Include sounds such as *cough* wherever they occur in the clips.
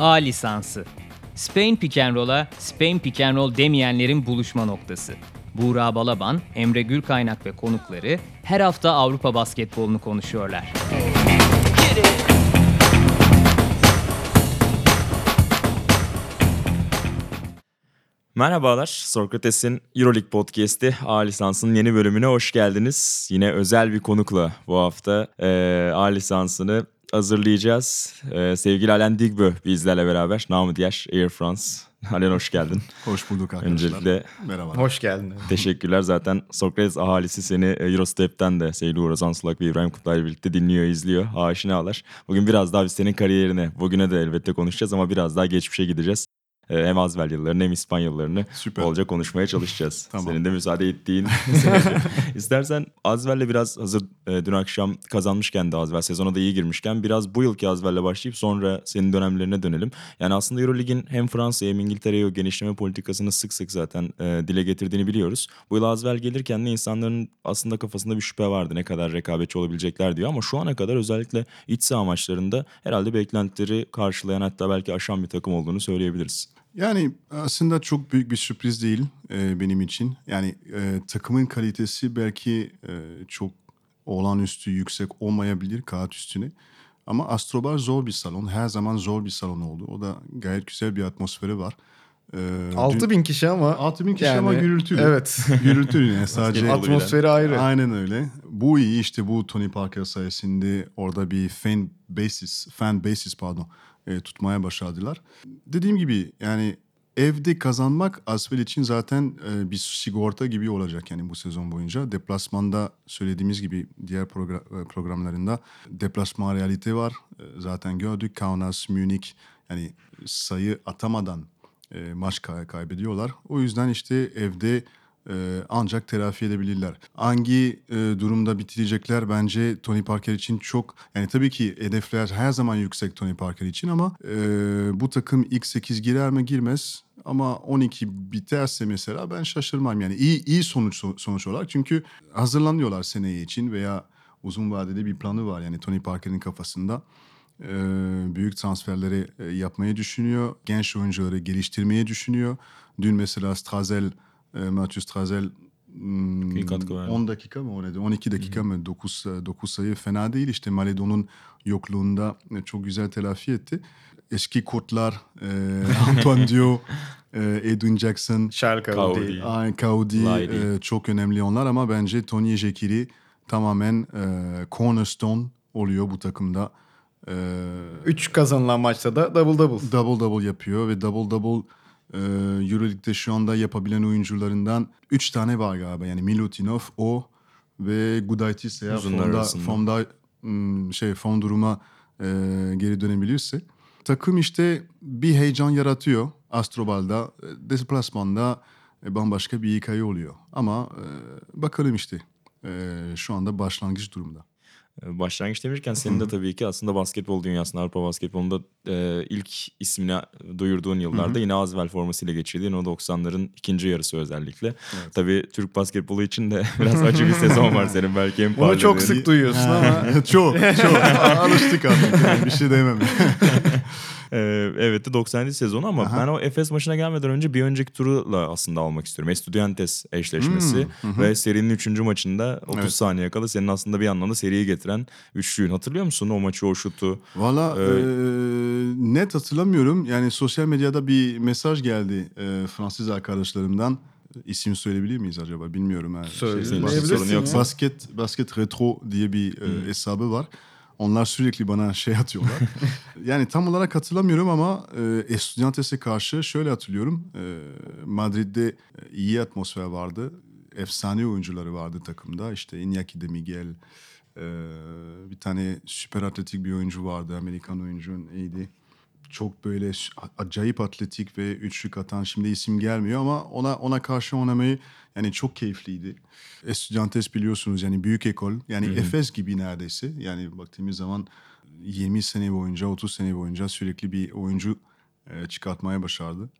A lisansı. Spain Pick and Roll'a Spain Pick and Roll demeyenlerin buluşma noktası. Buğra Balaban, Emre Gülkaynak ve konukları her hafta Avrupa basketbolunu konuşuyorlar. Merhabalar, Sokrates'in Euroleague Podcast'i A lisansının yeni bölümüne hoş geldiniz. Yine özel bir konukla bu hafta e, A lisansını hazırlayacağız. E, sevgili Alen Digbö bizlerle beraber. Namı diğer Air France. *laughs* Alen hoş geldin. Hoş bulduk arkadaşlar. Öncelikle Merhaba. Hoş geldin. teşekkürler. Zaten Sokrates ahalisi seni e, Eurostep'ten de sevgili Uğur Ozan Sulak ve İbrahim Kutlay ile birlikte dinliyor, izliyor. Aşinalar. Bugün biraz daha biz senin kariyerine, bugüne de elbette konuşacağız ama biraz daha geçmişe gideceğiz. E, Hem Azvel yıllarını hem İspanya yıllarını Süper. bolca konuşmaya çalışacağız. *laughs* Tamam. Senin de müsaade ettiğin. *laughs* İstersen Azvel'le biraz hazır e, dün akşam kazanmışken de Azvel sezona da iyi girmişken biraz bu yılki Azvel'le başlayıp sonra senin dönemlerine dönelim. Yani aslında Eurolig'in hem Fransa'ya hem İngiltere'ye o genişleme politikasını sık sık zaten e, dile getirdiğini biliyoruz. Bu yıl Azvel gelirken de insanların aslında kafasında bir şüphe vardı ne kadar rekabetçi olabilecekler diyor ama şu ana kadar özellikle iç saha maçlarında herhalde beklentileri karşılayan hatta belki aşan bir takım olduğunu söyleyebiliriz. Yani aslında çok büyük bir sürpriz değil e, benim için. Yani e, takımın kalitesi belki e, çok olağanüstü yüksek olmayabilir kağıt üstüne. Ama Astrobar zor bir salon. Her zaman zor bir salon oldu. O da gayet güzel bir atmosferi var. E, 6000 kişi ama 6000 kişi yani, ama gürültülü. Evet. *laughs* Gürültülü yani sadece. Atmosferi ayrı. Aynen öyle. Bu iyi işte bu Tony Parker sayesinde orada bir fan basis, fan basis pardon e, tutmaya başardılar. Dediğim gibi yani evde kazanmak Asvel için zaten e, bir sigorta gibi olacak yani bu sezon boyunca. Deplasmanda söylediğimiz gibi diğer progra- e, programlarında deplasman realite var. E, zaten gördük Kaunas, Münih yani sayı atamadan e, maç kay- kaybediyorlar. O yüzden işte evde e, ancak telafi edebilirler. Hangi e, durumda bitirecekler bence Tony Parker için çok yani tabii ki hedefler her zaman yüksek Tony Parker için ama e, bu takım ilk 8 girer mi girmez ama 12 biterse mesela ben şaşırmam yani iyi iyi sonuç sonuç olarak çünkü hazırlanıyorlar seneye için veya uzun vadede bir planı var yani Tony Parker'in kafasında büyük transferleri yapmayı düşünüyor. Genç oyuncuları geliştirmeyi düşünüyor. Dün mesela Strazel, e, Mathieu Strazel hmm, İyi katkı verdi. 10 dakika mı oynadı? 12 dakika mı? 9, 9 sayı fena değil. İşte Maledon'un yokluğunda e, çok güzel telafi etti. Eski kurtlar e, *laughs* Antoine Dio, e, Edwin Jackson, Kaudi. değil. Ay, Laidi. e, çok önemli onlar ama bence Tony Jekiri tamamen e, cornerstone oluyor bu takımda. E, 3 kazanılan maçta da double double. double double yapıyor ve double double e, Euroleague'de şu anda yapabilen oyuncularından 3 tane var galiba. Yani Milutinov, o ve Gudaitis eğer formda, formda şey form duruma e, geri dönebilirse. Takım işte bir heyecan yaratıyor Astrobal'da. Deplasmanda e, bambaşka bir hikaye oluyor. Ama e, bakalım işte e, şu anda başlangıç durumda. Ee, Başlangıç demişken senin de tabii ki aslında basketbol dünyasında Avrupa basketbolunda e, ilk ismini duyurduğun yıllarda yine Azvel formasıyla geçirdiğin o 90'ların ikinci yarısı özellikle. Tabii Türk basketbolu için de *laughs* biraz acı bir sezon var senin belki en Bunu çok sık duyuyorsun ama *laughs* çok çok *laughs* alıştık artık yani bir şey diyemem. Ee, evet de 97 sezonu ama Aha. ben o Efes maçına gelmeden önce bir önceki turla aslında almak istiyorum. Estudiantes eşleşmesi ve serinin 3. maçında 30 Hmm, Evet. saniye kala senin aslında bir anlamda seriyi getiren üçlüğün. Hatırlıyor musun o maçı, o şutu? Valla Ee, e, net hatırlamıyorum. Yani sosyal medyada bir mesaj geldi e, Fransız arkadaşlarımdan. İsim söyleyebilir miyiz acaba bilmiyorum. Ha. Söyleyebilirsin sorun ya. yoksa. Basket, basket Retro diye bir e, hesabı var. Onlar sürekli bana şey atıyorlar. *laughs* yani tam olarak hatırlamıyorum ama e, Estudiantes'e karşı şöyle hatırlıyorum. E, Madrid'de e, iyi atmosfer vardı. Efsane oyuncuları vardı takımda. İşte Iñaki de Miguel, e, bir tane süper atletik bir oyuncu vardı. Amerikan oyuncu neydi? Çok böyle acayip atletik ve üçlük atan şimdi isim gelmiyor ama ona ona karşı oynamayı yani çok keyifliydi. Estudiantes biliyorsunuz yani büyük ekol. Yani Efes gibi neredeyse. Yani baktığımız zaman 20 sene boyunca 30 sene boyunca sürekli bir oyuncu e, çıkartmaya başardı.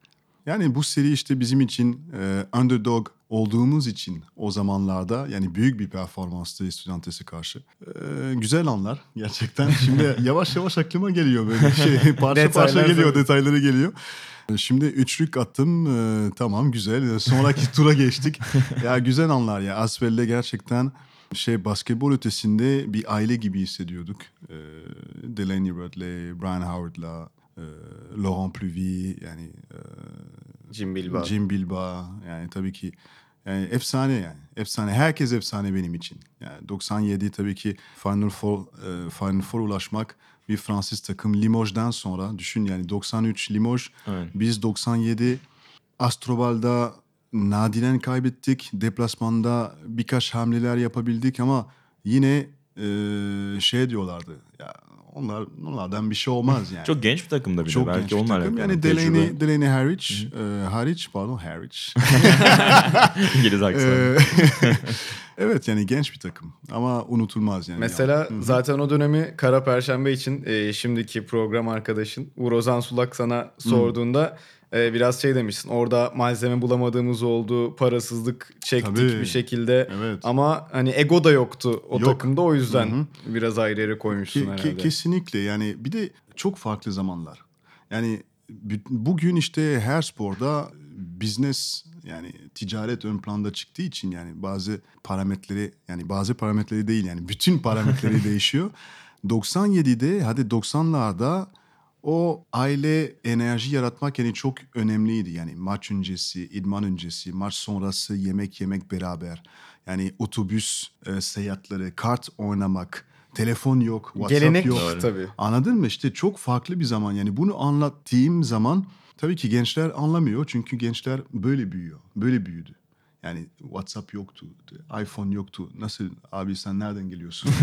Yani bu seri işte bizim için e, underdog olduğumuz için o zamanlarda yani büyük bir performanstı Estudiantes'e karşı. Ee, güzel anlar gerçekten. *laughs* Şimdi yavaş yavaş aklıma geliyor böyle şey *laughs* parça parça geliyor, detayları geliyor. Şimdi üçlük attım. Ee, tamam güzel. Sonraki *laughs* tura geçtik. ya güzel anlar ya. Asvel'le gerçekten şey basketbol ötesinde bir aile gibi hissediyorduk. Ee, Delaney Rudd'le, Brian Howard'la, e, Laurent Pluvy yani e, Jim Bilbao. Jim Bilbao yani tabii ki yani efsane yani. Efsane. Herkes efsane benim için. Yani 97 tabii ki Final Four, e, Final Four ulaşmak bir Fransız takım Limoges'dan sonra düşün yani 93 Limoges Evet. biz 97 Astroval'da nadiren kaybettik. Deplasmanda birkaç hamleler yapabildik ama yine e, şey diyorlardı. Ya onlar onlardan bir şey olmaz *laughs* yani. Çok genç bir takımda bir de Çok belki genç bir onlar takım. yani Yani Delaney, Delaney hariç, e, hariç pardon hariç. *laughs* İngiliz *laughs* aksanı. Ee, evet yani genç bir takım ama unutulmaz yani. Mesela zaten o dönemi Kara Perşembe için e, şimdiki program arkadaşın Uğur Ozan Sulak sana sorduğunda e, biraz şey demişsin. Orada malzeme bulamadığımız oldu, parasızlık çektik Tabii. bir şekilde. Evet. Ama hani ego da yoktu o Yok. takımda o yüzden biraz ayrı yere koymuşsun Ke- ke- herhalde. kesinlikle yani bir de çok farklı zamanlar. Yani bugün işte her sporda business yani ticaret ön planda çıktığı için yani bazı parametreleri yani bazı parametreleri değil yani bütün parametreleri *laughs* değişiyor. 97'de hadi 90'larda o aile enerji yaratmak yani çok önemliydi. Yani maç öncesi, idman öncesi, maç sonrası yemek yemek beraber. Yani otobüs e, seyahatleri, kart oynamak, telefon yok, WhatsApp Gelenek yok. tabii. Anladın mı? İşte çok farklı bir zaman. Yani bunu anlattığım zaman tabii ki gençler anlamıyor. Çünkü gençler böyle büyüyor. Böyle büyüdü. Yani WhatsApp yoktu, iPhone yoktu. Nasıl abi sen nereden geliyorsun? *laughs*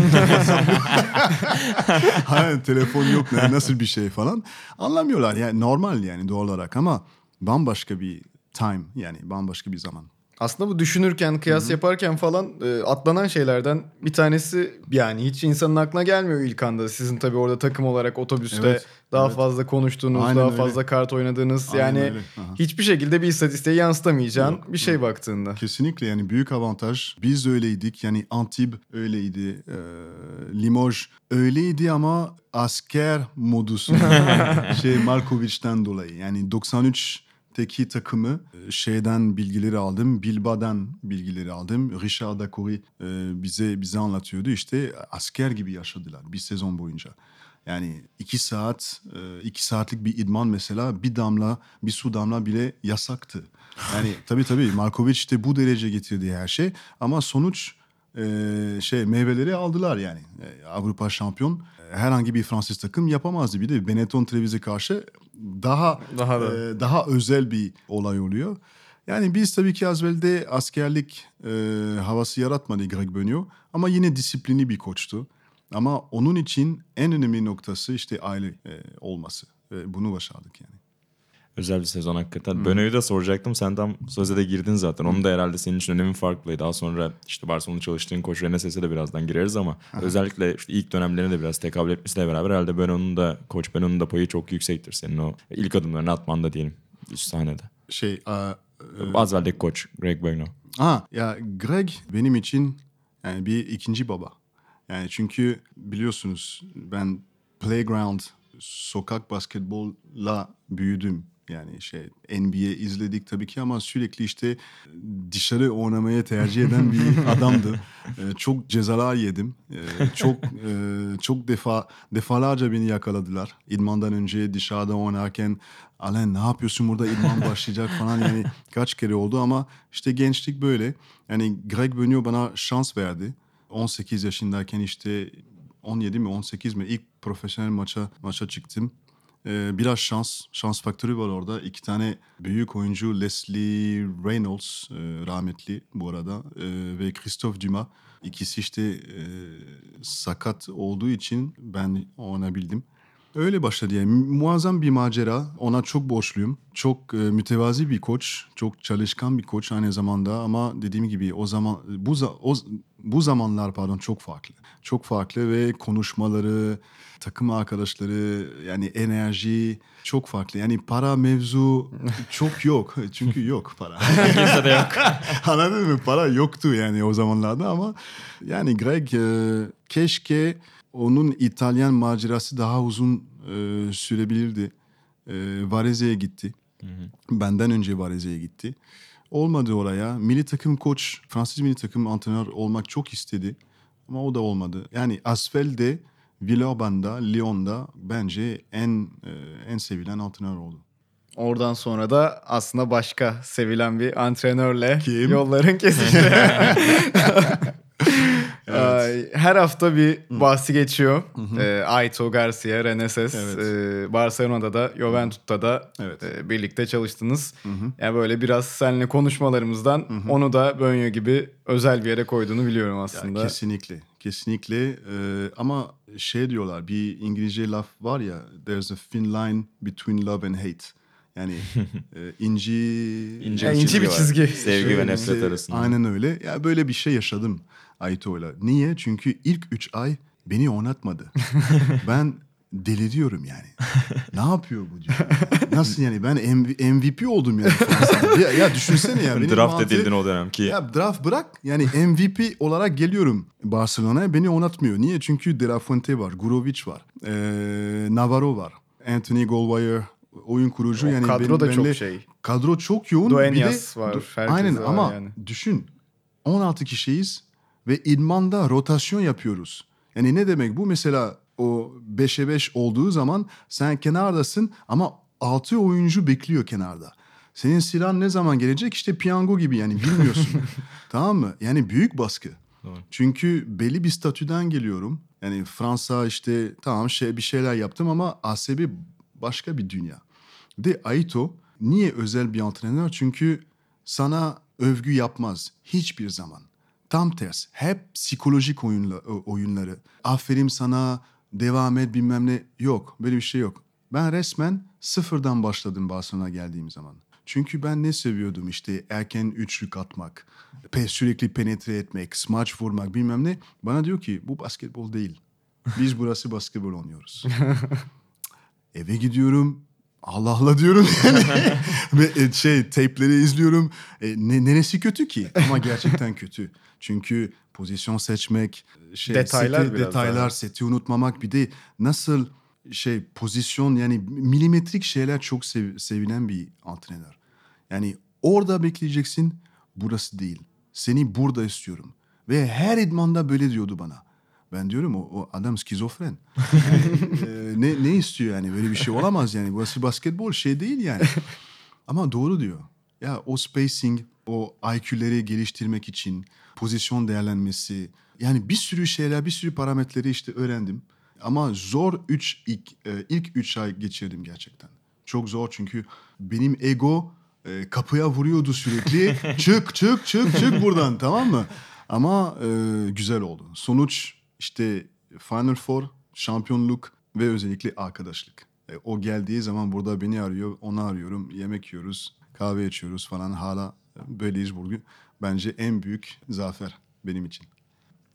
Hayır, telefon yok ne- nasıl bir şey falan. Anlamıyorlar yani normal yani doğal olarak ama bambaşka bir time yani bambaşka bir zaman. Aslında bu düşünürken, kıyas yaparken falan e, atlanan şeylerden bir tanesi yani hiç insanın aklına gelmiyor ilk anda. Sizin tabii orada takım olarak otobüste Evet, daha evet. fazla konuştuğunuz, Aynen daha öyle. fazla kart oynadığınız Aynen yani öyle, aha. hiçbir şekilde bir istatistiğe yansıtamayacağın bir şey baktığında. Kesinlikle yani büyük avantaj. Biz öyleydik yani Antibes öyleydi, e, Limoges öyleydi ama asker modusu *laughs* şey Markovic'ten dolayı. Yani 93'teki takımı e, şeyden bilgileri aldım, Bilbao'dan bilgileri aldım. Richard Dacoury e, bize bize anlatıyordu işte asker gibi yaşadılar bir sezon boyunca. Yani iki saat, e, iki saatlik bir idman mesela bir damla, bir su damla bile yasaktı. Yani *laughs* tabii tabii Markovic de bu derece getirdi her şey. Ama sonuç şey meyveleri aldılar yani. Avrupa şampiyon herhangi bir Fransız takım yapamazdı. Bir de Benetton Treviz'e karşı daha Daha da. e, daha özel bir olay oluyor. Yani biz tabii ki Azvel'de askerlik e, havası yaratmadı Greg Bönyo ama yine disiplinli bir koçtu. Ama onun için en önemli noktası işte aile e, olması. Ve bunu başardık yani. Özel bir sezon hakikaten. Bönö'yü de soracaktım. Sen tam söze de girdin zaten. Onun da herhalde senin için önemi farklıydı. Daha sonra işte Barcelona'da çalıştığın koç Reneses'e de birazdan gireriz ama özellikle işte ilk dönemlerine de biraz tekabül etmesiyle beraber herhalde Bönö'nün de koç Bönö'nün de payı çok yüksektir senin o ilk adımlarını atmanda diyelim üst sahnede. Şey, a, Azvel'deki koç Greg Bönö. Ha ya Greg benim için yani bir ikinci baba. Yani çünkü biliyorsunuz ben playground sokak basketbolla büyüdüm. Yani şey NBA izledik tabii ki ama sürekli işte dışarı oynamaya tercih eden bir *laughs* adamdı. Ee, çok cezalar yedim. Ee, çok *laughs* e, çok defa defalarca beni yakaladılar. İdmandan önce dışarıda oynarken Alen ne yapıyorsun burada idman başlayacak falan yani kaç kere oldu ama işte gençlik böyle. Yani Greg Bönyo bana şans verdi. 18 yaşındayken işte 17 mi 18 mi ilk profesyonel maça maça çıktım. Ee, biraz şans, şans faktörü var orada. İki tane büyük oyuncu Leslie Reynolds e, rahmetli bu arada e, ve Christophe Dumas. İkisi işte e, sakat olduğu için ben oynabildim. Öyle başladı yani muazzam bir macera. Ona çok borçluyum. Çok e, mütevazi bir koç, çok çalışkan bir koç aynı zamanda ama dediğim gibi o zaman bu za- o bu zamanlar pardon çok farklı. Çok farklı ve konuşmaları, takım arkadaşları yani enerji çok farklı. Yani para mevzu *laughs* çok yok. Çünkü yok para. *laughs* Kimse de yok. *laughs* Anladın mı? Para yoktu yani o zamanlarda ama yani Greg e, keşke onun İtalyan macerası daha uzun e, sürebilirdi. E, Vareze'ye gitti. Benden önce Vareze'ye gitti. Olmadı oraya. Milli takım koç, Fransız milli takım antrenör olmak çok istedi. Ama o da olmadı. Yani Asfel'de, Villeurbanne'da, Lyon'da bence en e, en sevilen antrenör oldu. Oradan sonra da aslında başka sevilen bir antrenörle Kim? yolların kesişti. *laughs* Ay, Her hafta bir bahsi geçiyor. Ee, Aito Garcia, Reneses, Evet. e, Barcelona'da da, Juventus'ta da Evet. e, birlikte çalıştınız. Yani böyle biraz seninle konuşmalarımızdan onu da Bönyo gibi özel bir yere koyduğunu biliyorum Ya aslında. kesinlikle, kesinlikle. Ee, ama şey diyorlar, bir İngilizce laf var ya, there's a thin line between love and hate. Yani *laughs* e, inci... İnce Ya bir ince çizgi bir çizgi. Sevgi ve nefret işte, arasında. Aynen öyle. Ya böyle bir şey yaşadım Aito'yla. Niye? Çünkü ilk üç ay beni oynatmadı. *laughs* ben deliriyorum yani. ne yapıyor bu diyor. Nasıl yani? Ben MV- MVP oldum yani. Ya, ya düşünsene ya. *laughs* benim Draft mantığı- edildin o dönem ki. ya draft bırak yani MVP olarak geliyorum Barcelona'ya beni oynatmıyor. Niye? Çünkü De La Fuente var, Gurovic var, ee, Navarro var, Anthony Goldwire oyun kurucu. O yani kadro benim- da çok benimle- şey. Kadro çok yoğun. Dueñas var, Aynen var ama yani. düşün 16 kişiyiz ve idmanda rotasyon yapıyoruz. Yani ne demek bu? Mesela o 5'e 5 olduğu zaman sen kenardasın ama 6 oyuncu bekliyor kenarda. Senin silahın ne zaman gelecek? İşte piyango gibi yani bilmiyorsun. *laughs* tamam mı? Yani büyük baskı. Çünkü belli bir statüden geliyorum. Yani Fransa işte tamam şey bir şeyler yaptım ama ASB başka bir dünya. De Aito niye özel bir antrenör? Çünkü sana övgü yapmaz hiçbir zaman. Tam ters. Hep psikolojik oyunla, oyunları. Aferin sana, devam et bilmem ne. Yok, böyle bir şey yok. Ben resmen sıfırdan başladım Barcelona'ya geldiğim zaman. Çünkü ben ne seviyordum işte erken üçlük atmak, sürekli penetre etmek, smaç vurmak bilmem ne. Bana diyor ki bu basketbol değil. Biz burası basketbol oynuyoruz. *laughs* Eve gidiyorum. Allah Allah diyorum yani. *laughs* Ve e, şey tape'leri izliyorum. E, ne, neresi kötü ki? Ama gerçekten kötü. Çünkü pozisyon seçmek, şey, Detaylar seti- detaylar, daha. seti unutmamak bir de nasıl şey pozisyon yani milimetrik şeyler çok sev- sevilen bir antrenör. Yani orada bekleyeceksin, burası değil. Seni burada istiyorum. Ve her idmanda böyle diyordu bana. Ben diyorum o, o adam skizofren. Yani, *laughs* e, ne, ne istiyor yani böyle bir şey olamaz yani. Burası basketbol şey değil yani. *laughs* Ama doğru diyor. Ya o spacing, o IQ'leri geliştirmek için pozisyon değerlenmesi. Yani bir sürü şeyler, bir sürü parametreleri işte öğrendim. Ama zor üç, ilk, e, ilk üç ay geçirdim gerçekten. Çok zor çünkü benim ego e, kapıya vuruyordu sürekli. *laughs* çık çık çık çık buradan tamam mı? Ama e, güzel oldu. Sonuç işte Final Four, şampiyonluk ve özellikle arkadaşlık. E, o geldiği zaman burada beni arıyor, onu arıyorum. Yemek yiyoruz, kahve içiyoruz falan. Hala böyleyiz bugün. Bence en büyük zafer benim için.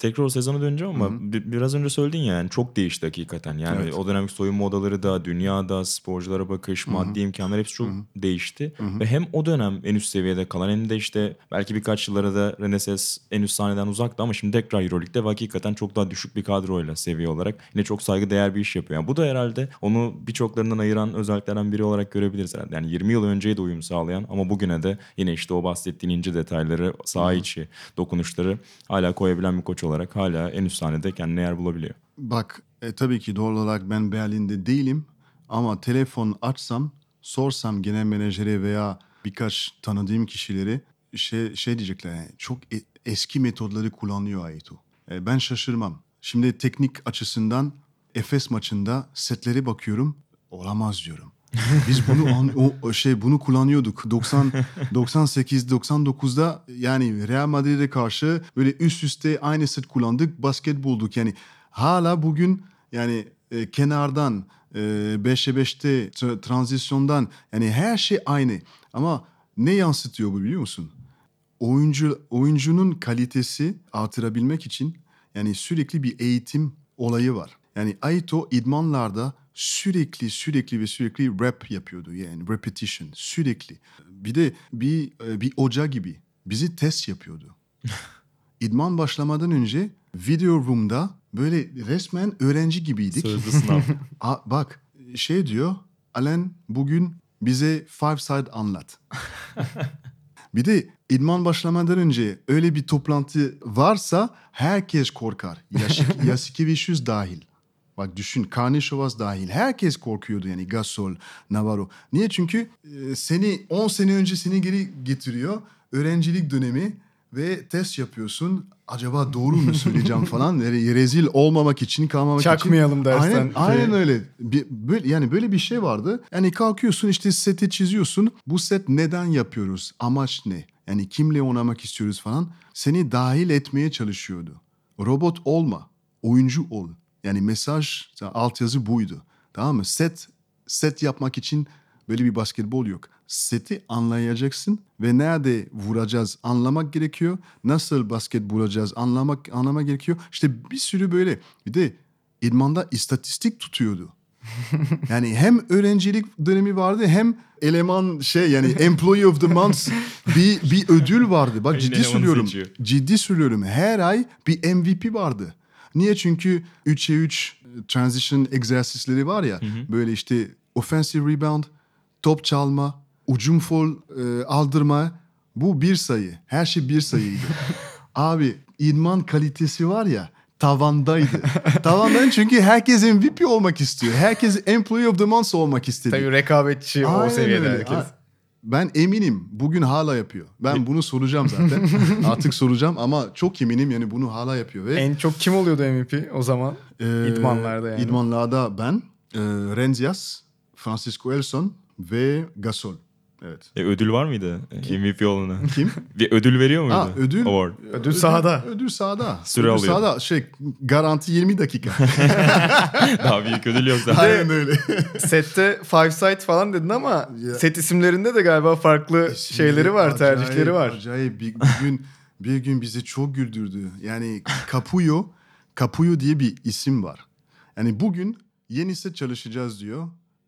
Tekrar o sezona döneceğim ama bi- biraz önce söyledin ya, yani çok değişti hakikaten. Yani Evet. o dönemki soyunma odaları da, dünyada, sporculara bakış, maddi imkanlar hepsi çok değişti. Ve hem o dönem en üst seviyede kalan hem de işte belki birkaç yıllara da Reneses en üst sahneden uzaktı ama şimdi tekrar Euroleague'de ve hakikaten çok daha düşük bir kadroyla seviye olarak yine çok saygıdeğer bir iş yapıyor. Yani bu da herhalde onu birçoklarından ayıran özelliklerden biri olarak görebiliriz herhalde. Yani 20 yıl önceye de uyum sağlayan ama bugüne de yine işte o bahsettiğin ince detayları, saha içi dokunuşları hala koyabilen bir koç olarak hala en üst sahnede kendine yer bulabiliyor. Bak e, tabii ki doğal olarak ben Berlin'de değilim ama telefon açsam sorsam genel menajere veya birkaç tanıdığım kişileri şey, şey diyecekler yani, çok e- eski metodları kullanıyor Aito. E, ben şaşırmam. Şimdi teknik açısından Efes maçında setlere bakıyorum olamaz diyorum. *laughs* Biz bunu an- o, şey bunu kullanıyorduk. 90 98 99'da yani Real Madrid'e karşı böyle üst üste aynı set kullandık, basket bulduk. Yani hala bugün yani e, kenardan e, 5'e 5'te tra- tranzisyondan yani her şey aynı. Ama ne yansıtıyor bu biliyor musun? oyuncu oyuncunun kalitesi artırabilmek için yani sürekli bir eğitim olayı var. Yani Aito idmanlarda sürekli sürekli ve sürekli rap yapıyordu yani repetition sürekli. Bir de bir e, bir hoca gibi bizi test yapıyordu. *laughs* İdman başlamadan önce video room'da böyle resmen öğrenci gibiydik. Sözlü sınav. *laughs* Aa, bak şey diyor Alan bugün bize five side anlat. *laughs* bir de idman başlamadan önce öyle bir toplantı varsa herkes korkar. Yasik, Yasikevicius dahil. Bak düşün Karnişovas dahil. Herkes korkuyordu yani Gasol, Navarro. Niye? Çünkü e, seni 10 sene önce seni geri getiriyor. Öğrencilik dönemi ve test yapıyorsun. Acaba doğru mu söyleyeceğim *laughs* falan. Yani rezil olmamak için, kalmamak için. Çakmayalım dersten. Aynen, aynen Şey- öyle. Bir, böyle, yani böyle bir şey vardı. Yani kalkıyorsun işte seti çiziyorsun. Bu set neden yapıyoruz? Amaç ne? Yani kimle oynamak istiyoruz falan. Seni dahil etmeye çalışıyordu. Robot olma. Oyuncu ol. Yani mesaj, altyazı buydu. Tamam mı? Set, set yapmak için böyle bir basketbol yok. Seti anlayacaksın ve nerede vuracağız anlamak gerekiyor. Nasıl basket vuracağız anlamak anlamak gerekiyor. İşte bir sürü böyle. Bir de idmanda istatistik tutuyordu. *laughs* yani hem öğrencilik dönemi vardı hem eleman şey yani employee of the month *laughs* bir bir ödül vardı. Bak ciddi söylüyorum. Ciddi söylüyorum. Her ay bir MVP vardı. Niye? Çünkü 3'e 3 transition egzersizleri var ya. Böyle işte offensive rebound, top çalma, ucum foul e, aldırma. Bu bir sayı. Her şey bir sayıydı. *laughs* Abi idman kalitesi var ya tavandaydı. *laughs* Tavandan çünkü herkes MVP olmak istiyor. Herkes Employee of the Month olmak istedi. Tabii rekabetçi o Aynen seviyede öyle. herkes. A- Ben eminim bugün hala yapıyor. Ben bunu soracağım zaten. *laughs* Artık soracağım ama çok eminim yani bunu hala yapıyor. Ve En çok kim oluyordu MVP o zaman? e, idmanlarda yani. İdmanlarda ben, e, Renzias, Francisco Elson ve Gasol. Evet. E, ödül var mıydı e, MVP olana? *laughs* Kim? Bir ödül veriyor muydu? Ha, ödül. Award. Ödül sahada. Ödül sahada. Süre ödül alıyor. sahada. Şey garanti 20 dakika. *laughs* Daha büyük ödül yok zaten. Aynen öyle. *laughs* Sette five side falan dedin ama Ya. set isimlerinde de galiba farklı şeyleri var, Acayip, tercihleri var. Acayip bir, bir gün bir gün bizi çok güldürdü. Yani Capuyo, Capuyo diye bir isim var. Yani bugün yeni set çalışacağız diyor.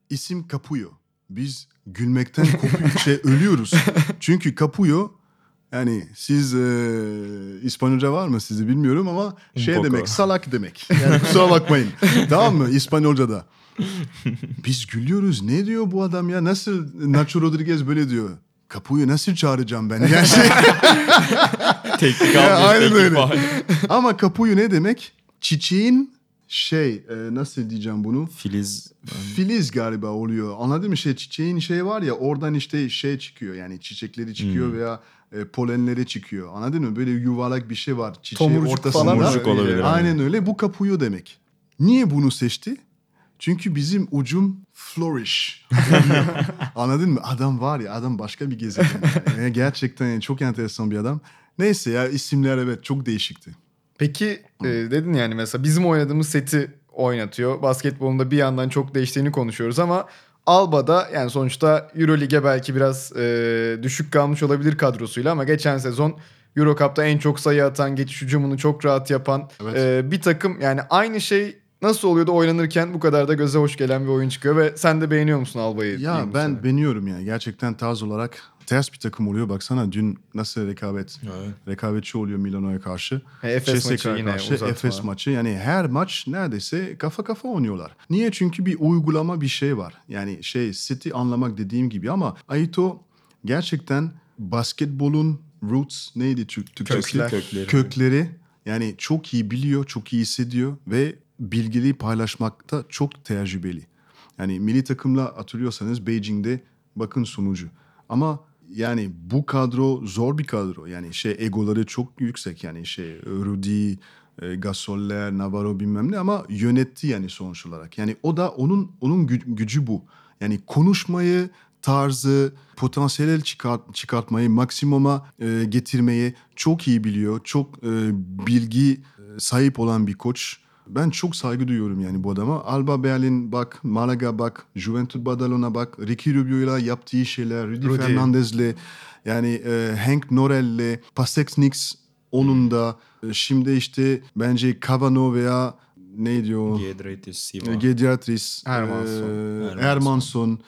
İsim Capuyo. Biz gülmekten kopuyor, şey *laughs* ölüyoruz. Çünkü Capuyo yani siz e, İspanyolca var mı sizi bilmiyorum ama şey demek salak demek. Yani kusura bakmayın. *laughs* tamam mı İspanyolca'da. Biz gülüyoruz. Ne diyor bu adam ya? Nasıl Nacho Rodriguez böyle diyor? Kapuyu nasıl çağıracağım ben? Yani şey- *laughs* Teknik almış, aynen öyle. Ama kapuyu ne demek? Çiçeğin şey e, nasıl diyeceğim bunu? Filiz. Filiz galiba oluyor. Anladın mı? Şey çiçeğin şey var ya oradan işte şey çıkıyor. Yani çiçekleri çıkıyor veya e, polenleri çıkıyor. Anladın mı? Böyle yuvarlak bir şey var. Çiçeğin Tomurcuk ortasında. falan Tomurcuk olabilir. Aynen öyle. Bu kapuyu demek. Niye bunu seçti? Çünkü bizim ucum flourish. *laughs* Anladın mı? Adam var ya adam başka bir gezegen. *laughs* Yani gerçekten yani çok enteresan bir adam. Neyse ya isimler evet çok değişikti. Peki e, dedin yani mesela bizim oynadığımız seti oynatıyor. Basketbolunda bir yandan çok değiştiğini konuşuyoruz ama Alba'da yani sonuçta Eurolig'e belki biraz e, düşük kalmış olabilir kadrosuyla ama geçen sezon Euro Cup'ta en çok sayı atan, geçiş hücumunu çok rahat yapan Evet. e, bir takım yani aynı şey nasıl oluyor da oynanırken bu kadar da göze hoş gelen bir oyun çıkıyor ve sen de beğeniyor musun Alba'yı? Ya ben sene. beğeniyorum ya. Gerçekten tarz olarak ters bir takım oluyor. Baksana dün nasıl rekabet. Evet. Rekabetçi oluyor Milano'ya karşı. He, Efes maçı yine karşı. uzatma. Efes maçı. Yani her maç neredeyse kafa kafa oynuyorlar. Niye? Çünkü bir uygulama bir şey var. Yani şey City anlamak dediğim gibi ama Aito gerçekten basketbolun roots neydi Türk Türkçesi? Kökler. Kökleri. Kökleri yani çok iyi biliyor, çok iyi hissediyor ve bilgiyi paylaşmakta çok tecrübeli. Yani milli takımla hatırlıyorsanız Beijing'de bakın sonucu. Ama yani bu kadro zor bir kadro. Yani şey egoları çok yüksek yani şey Rudy, e, Gasoller, Navarro bilmem ne ama yönetti yani sonuç olarak. Yani o da onun onun gü- gücü bu. Yani konuşmayı, tarzı, potansiyel çıkart, çıkartmayı, maksimuma e, getirmeyi çok iyi biliyor. Çok e, bilgi e, sahip olan bir koç. Ben çok saygı duyuyorum yani bu adama. Alba Berlin bak, Malaga bak, Juventud Badalona bak, Ricky Rubio'yla yaptığı şeyler, Rudy, Rudy. Fernandez'le, yani e, Hank Norell'le, Pasexnix onun da. E, şimdi işte bence Cavano veya neydi o? Giedraitis, Siva. E, Gediatris, Hermansson. e, Hermansson. Hermansson,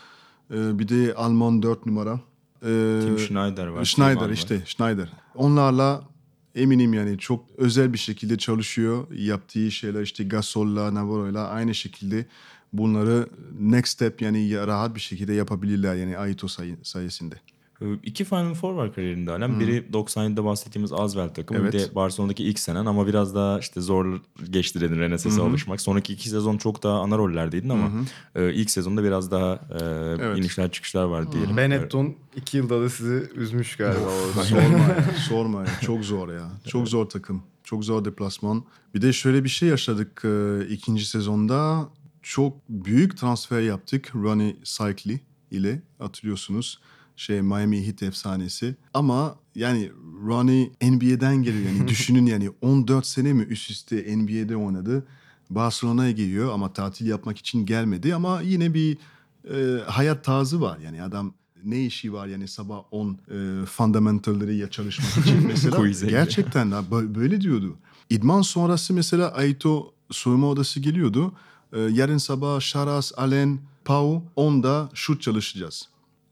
e, bir de Alman 4 numara. E, Tim Schneider var. Schneider var. işte Schneider. Onlarla eminim yani çok özel bir şekilde çalışıyor. Yaptığı şeyler işte Gasol'la, Navarro'yla aynı şekilde bunları next step yani ya- rahat bir şekilde yapabilirler yani Aito say- sayesinde. Ee, İki Final Four var kariyerinde Alem. Biri 97'de bahsettiğimiz Asvel takımı. Evet. Bir de Barcelona'daki ilk senen ama biraz daha işte zor geçti dedin Renesas'a alışmak. Sonraki iki sezon çok daha ana rollerdeydin ama e, ilk sezonda biraz daha e, Evet. inişler çıkışlar var diyelim. Benetton iki yılda da sizi üzmüş galiba orada. *laughs* sorma ya, sorma ya. Çok zor ya. Çok zor takım. Çok zor deplasman. Bir de şöyle bir şey yaşadık e, ikinci sezonda. Çok büyük transfer yaptık Ronnie Cycli ile hatırlıyorsunuz. Şey Miami Heat efsanesi. Ama yani Ronnie NBA'den geliyor. Yani *laughs* düşünün yani 14 sene mi üst üste NBA'de oynadı. Barcelona'ya geliyor ama tatil yapmak için gelmedi. Ama yine bir e, hayat tarzı var. Yani adam ne işi var yani sabah 10 e, fundamentalları ya çalışmak için *laughs* mesela. Gerçekten bö- böyle diyordu. İdman sonrası mesela Aito soyunma odası geliyordu. E, yarın sabah Şaras, Alen, Pau 10'da şut çalışacağız.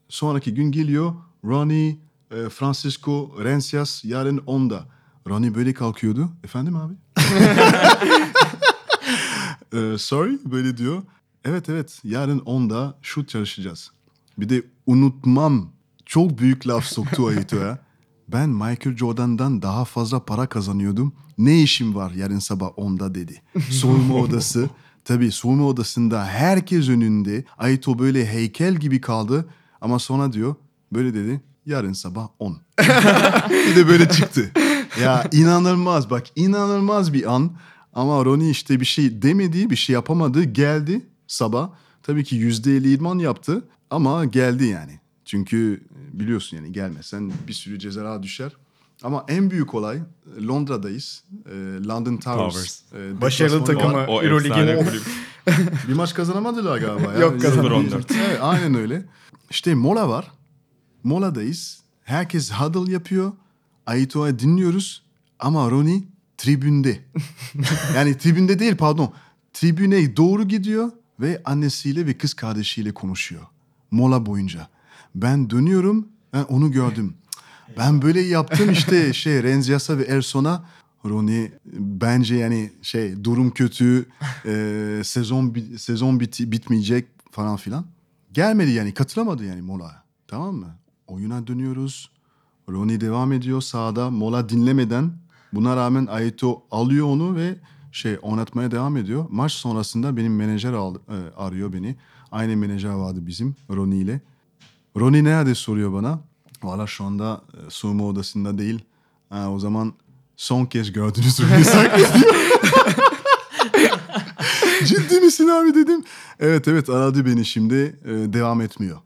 Sonraki gün geliyor Ronnie, e, Francisco, Rencias yarın 10'da. Ronnie böyle kalkıyordu. Efendim abi? Ee, *laughs* sorry böyle diyor. Evet evet yarın 10'da şut çalışacağız. Bir de unutmam çok büyük laf soktu Aito'ya. Ben Michael Jordan'dan daha fazla para kazanıyordum. Ne işim var yarın sabah 10'da dedi. Soyunma *laughs* odası. Tabii soyunma odasında herkes önünde. Aito böyle heykel gibi kaldı. Ama sonra diyor böyle dedi. Yarın sabah 10. *laughs* bir de böyle çıktı. Ya inanılmaz bak inanılmaz bir an. Ama Ronnie işte bir şey demedi, bir şey yapamadı. Geldi sabah. Tabii ki yüzde elli idman yaptı ama geldi yani. Çünkü biliyorsun yani gelmesen bir sürü ceza düşer. Ama en büyük olay Londra'dayız. Ee, London Towers. Towers. Başarılı takımı kulüp. *laughs* bir maç kazanamadılar galiba. ya. Yok, kazanamadılar. 0-14. Evet, aynen öyle. İşte mola var. Moladayız. Herkes huddle yapıyor. Aito'yu dinliyoruz. Ama Ronnie tribünde. *laughs* yani tribünde değil pardon. Tribüne doğru gidiyor ve annesiyle ve kız kardeşiyle konuşuyor. Mola boyunca. Ben dönüyorum. Ben onu gördüm. Ben böyle yaptım işte *laughs* şey Renzias'a ve Erson'a. Ronnie bence yani şey durum kötü. *laughs* e, sezon sezon biti, bitmeyecek falan filan. Gelmedi yani katılamadı yani mola. Tamam mı? Oyuna dönüyoruz. Ronnie devam ediyor sahada mola dinlemeden. Buna rağmen Aito alıyor onu ve şey oynatmaya devam ediyor. Maç sonrasında benim menajer aldı, e, arıyor beni. Aynı menajer vardı bizim Ronnie ile. Ronnie nerede soruyor bana. Valla şu anda e, soyunma odasında değil. Ha, o zaman son kez gördünüz saklıyor. *laughs* *laughs* *laughs* Ciddi misin abi dedim. Evet evet aradı beni şimdi e, devam etmiyor.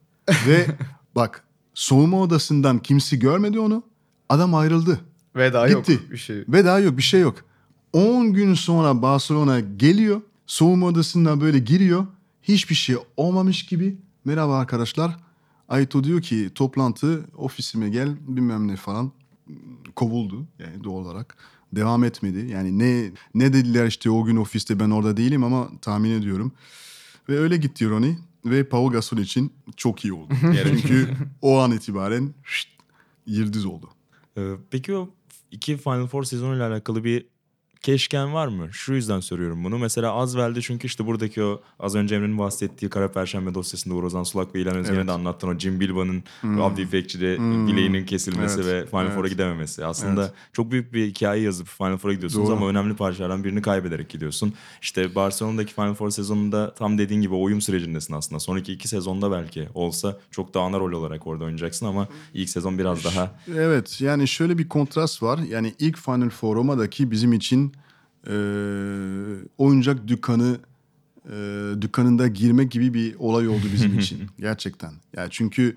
Ve *laughs* bak soğuma odasından kimse görmedi onu. Adam ayrıldı. Veda Gitti. yok bir şey. Ve daha yok bir şey yok. 10 gün sonra Barcelona geliyor. Soğuma odasından böyle giriyor. Hiçbir şey olmamış gibi. Merhaba arkadaşlar. Aito diyor ki toplantı ofisime gel bilmem ne falan. Kovuldu yani doğal olarak. Devam etmedi. Yani ne ne dediler işte o gün ofiste ben orada değilim ama tahmin ediyorum. Ve öyle gitti Ronnie. Ve Pau Gasol için çok iyi oldu. *laughs* Çünkü o an itibaren şşt, yıldız oldu. Ee, Peki o iki Final Four sezonuyla alakalı bir keşken var mı? Şu yüzden soruyorum bunu. Mesela Azvel'de çünkü işte buradaki o az önce Emre'nin bahsettiği Kara Perşembe dosyasında Uğur Ozan Sulak ve İlhan Özgen'e Evet. de anlattın. O Jim Bilba'nın Abdi İpekçi'de bileğinin kesilmesi Evet, ve Final evet. Four'a gidememesi. Aslında Evet. çok büyük bir hikaye yazıp Final Four'a gidiyorsunuz Doğru. ama önemli parçalardan birini kaybederek gidiyorsun. İşte Barcelona'daki Final Four sezonunda tam dediğin gibi oyun sürecindesin aslında. Sonraki iki sezonda belki olsa çok daha ana rol olarak orada oynayacaksın ama ilk sezon biraz daha Evet yani şöyle bir kontrast var. Yani ilk Final Four Roma'daki bizim için e, oyuncak dükkanı e, dükkanında girmek gibi bir olay oldu bizim *laughs* için. Gerçekten. Yani çünkü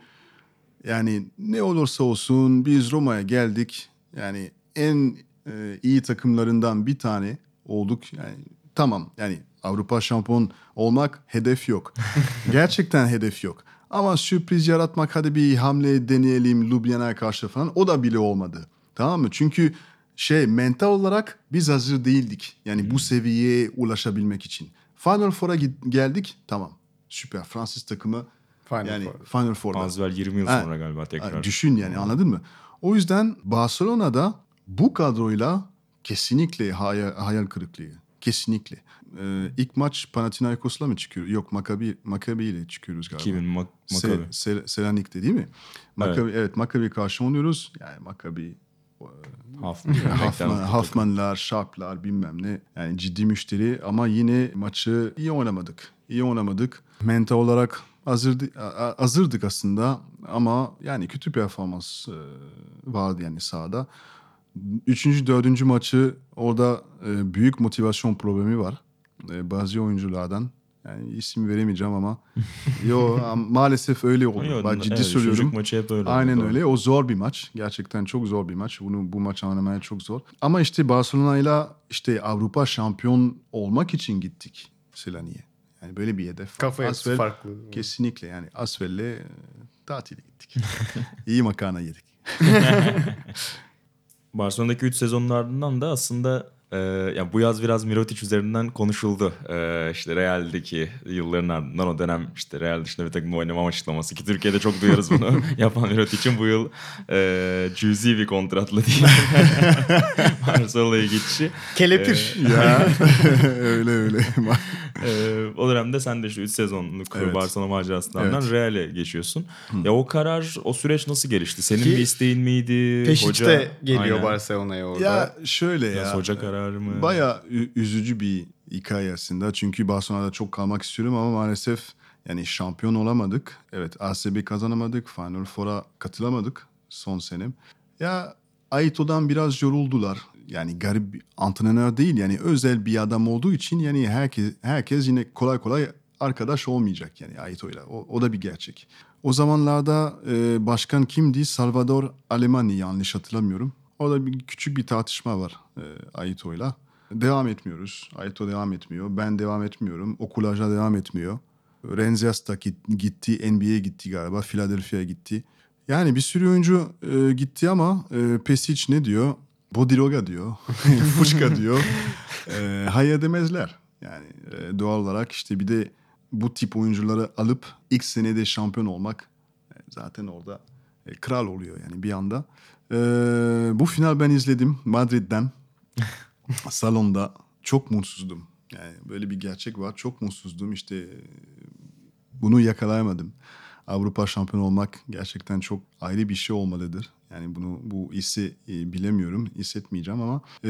yani ne olursa olsun biz Roma'ya geldik. Yani en e, iyi takımlarından bir tane olduk. Yani tamam yani Avrupa şampiyon olmak hedef yok. *laughs* Gerçekten hedef yok. Ama sürpriz yaratmak hadi bir hamle deneyelim Ljubljana'ya karşı falan o da bile olmadı. Tamam mı? Çünkü şey mental olarak biz hazır değildik. Yani bu seviyeye ulaşabilmek için. Final Four'a geldik tamam süper Fransız takımı Final yani Four'da. Final Four'da. Asvel 20 yıl Ha, sonra galiba tekrar. Ha, Düşün yani anladın mı? O yüzden Barcelona'da bu kadroyla kesinlikle hayal, hayal kırıklığı. Kesinlikle. Ee, ilk maç Panathinaikos'la mı çıkıyor? Yok Maccabi, Maccabi ile çıkıyoruz galiba. 2000 Mak- Se- Maccabi. Se- Selanik'te değil mi? Maccabi, evet, Maccabi karşı oynuyoruz. Yani Maccabi Hoffman, Hoffman, Hoffman'lar, Sharp'lar bilmem ne. Yani ciddi müşteri ama yine maçı iyi oynamadık. İyi oynamadık. Mental olarak hazırdı, hazırdık aslında ama yani kötü performans e, vardı yani sahada. Üçüncü, dördüncü maçı orada e, büyük motivasyon problemi var. E, bazı oyunculardan. Yani isim veremeyeceğim ama *laughs* yo maalesef öyle oldu. Yok, Ben ciddi evet, söylüyorum. Çocuk maçı hep öyle. Aynen oldu. öyle. O zor bir maç. Gerçekten çok zor bir maç. Bunu bu maç oynamaya çok zor. Ama işte Barcelona'yla işte Avrupa şampiyon olmak için gittik Selanik'e. Yani böyle bir hedef. Kafa Asvel- farklı. Kesinlikle yani Asfel'le e, tatile gittik. *laughs* İyi makarna yedik. *laughs* Barcelona'daki 3 sezonun ardından da aslında e, yani bu yaz biraz Mirotic üzerinden konuşuldu. E, işte Real'deki yılların ardından o dönem işte Real dışında bir takımda oynamam açıklaması ki Türkiye'de çok duyarız bunu. *laughs* Yapan Mirotic'in bu yıl e, cüzi bir kontratla değil *laughs* Barcelona'ya geçişi. Kelepir. ya *laughs* öyle öyle. E, o dönemde sen de işte 3 sezonluk Evet. Barcelona macerasından Evet. Real'e geçiyorsun. Ya o karar, o süreç nasıl gelişti? Senin Ki bir isteğin miydi? Peşiç'te Hoca- geliyor Aynen. Barcelona'ya orada. ya şöyle ya. Nasıl hoca kararı mı? Baya üzücü bir hikaye aslında. Çünkü Barcelona'da çok kalmak istiyorum ama maalesef yani şampiyon olamadık. Evet ASB kazanamadık. Final Four'a katılamadık son senem. Ya Aito'dan biraz yoruldular. Yani garip bir antrenör değil yani özel bir adam olduğu için yani herkes herkes yine kolay kolay arkadaş olmayacak yani Aito'yla. O, o da bir gerçek. O zamanlarda e, başkan kimdi? Salvador Alemani yanlış hatırlamıyorum. Orada bir küçük bir tartışma var e, Aito'yla. Devam etmiyoruz. Aito devam etmiyor. Ben devam etmiyorum. Okulaja devam etmiyor. Renzias da git- gitti. NBA'ye gitti galiba. Philadelphia'ya gitti. Yani bir sürü oyuncu e, gitti ama e, Pesic ne diyor? Bodiroga diyor. *laughs* Fuşka diyor. E, hayır demezler. Yani e, doğal olarak işte bir de bu tip oyuncuları alıp ilk senede şampiyon olmak e, zaten orada e, kral oluyor yani bir anda. E, bu final ben izledim Madrid'den. *laughs* Salonda çok mutsuzdum. Yani böyle bir gerçek var. Çok mutsuzdum. İşte bunu yakalayamadım. Avrupa şampiyon olmak gerçekten çok ayrı bir şey olmalıdır. Yani bunu bu hissi e, bilemiyorum, hissetmeyeceğim ama e,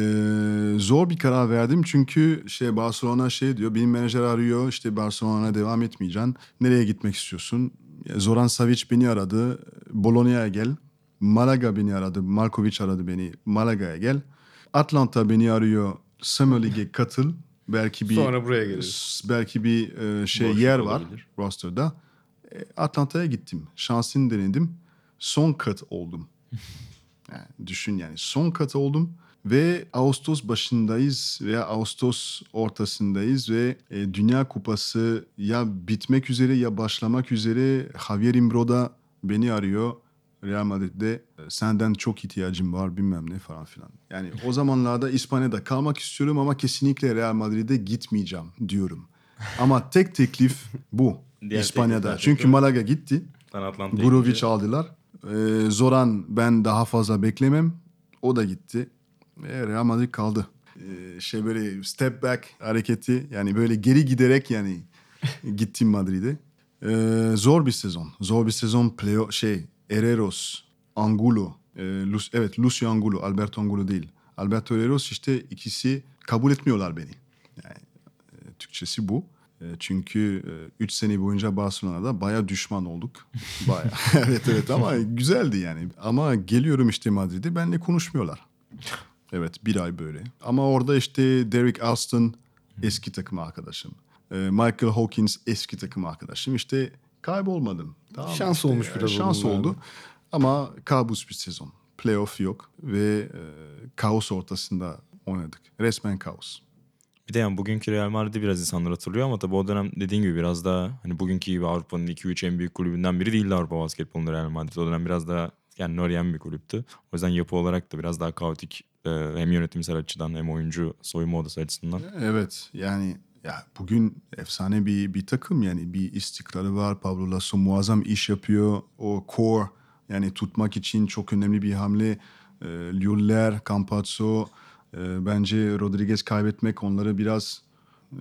zor bir karar verdim çünkü şey Barcelona şey diyor, benim menajer arıyor, işte Barcelona'ya devam etmeyeceksin. Nereye gitmek istiyorsun? Zoran Savic beni aradı, Bologna'ya gel. Malaga beni aradı, Markovic aradı beni, Malaga'ya gel. Atlanta beni arıyor, Summer League'e katıl. Belki bir Sonra buraya geliriz. belki bir e, şey Boşluk yer var olabilir. roster'da. E, Atlanta'ya gittim. Şansını denedim. Son kat oldum. *laughs* Yani düşün yani son kat oldum ve Ağustos başındayız veya Ağustos ortasındayız ve e, Dünya Kupası ya bitmek üzere ya başlamak üzere Javier Imbroda beni arıyor. Real Madrid'de e, senden çok ihtiyacım var bilmem ne falan filan. Yani o zamanlarda İspanya'da kalmak istiyorum ama kesinlikle Real Madrid'e gitmeyeceğim diyorum. Ama tek teklif bu Diğer İspanya'da. Çünkü Malaga gitti. Gurovic aldılar. Ee, Zoran ben daha fazla beklemem. O da gitti. Ve Real Madrid kaldı. Ee, şey böyle step back hareketi yani böyle geri giderek yani *laughs* gittim Madrid'e. Ee, zor bir sezon. Zor bir sezon. Play şey Herreros, Angulo, e, Lu- evet Lucio Angulo, Alberto Angulo değil. Alberto Herreros işte ikisi kabul etmiyorlar beni. Yani e, Türkçesi bu. E, Çünkü 3 sene boyunca Barcelona'da baya düşman olduk. *laughs* Baya. *laughs* evet evet ama güzeldi yani. Ama geliyorum işte Madrid'e benimle konuşmuyorlar. Evet bir ay böyle. Ama orada işte Derek Alston eski takım arkadaşım. E, Michael Hawkins eski takım arkadaşım. İşte kaybolmadım. Tamam? Şans İşte, olmuş e, biraz Şans onun oldu. galiba. Ama kabus bir sezon. Playoff yok ve e, kaos ortasında oynadık. Resmen kaos. Bir de yani bugünkü Real Madrid'i biraz insanlar hatırlıyor ama tabii o dönem dediğin gibi biraz daha hani bugünkü gibi Avrupa'nın 2-3 en büyük kulübünden biri değildi Avrupa basketbolunda Real Madrid. O dönem biraz daha yani arayan bir kulüptü. O yüzden yapı olarak da biraz daha kaotik e, hem yönetimsel açıdan hem oyuncu soyunma odası açısından. Evet yani ya bugün efsane bir bir takım yani bir istikrarı var. Pablo Lasso muazzam iş yapıyor. O core yani tutmak için çok önemli bir hamle. E, Lluller, Campazzo e, bence Rodriguez kaybetmek onları biraz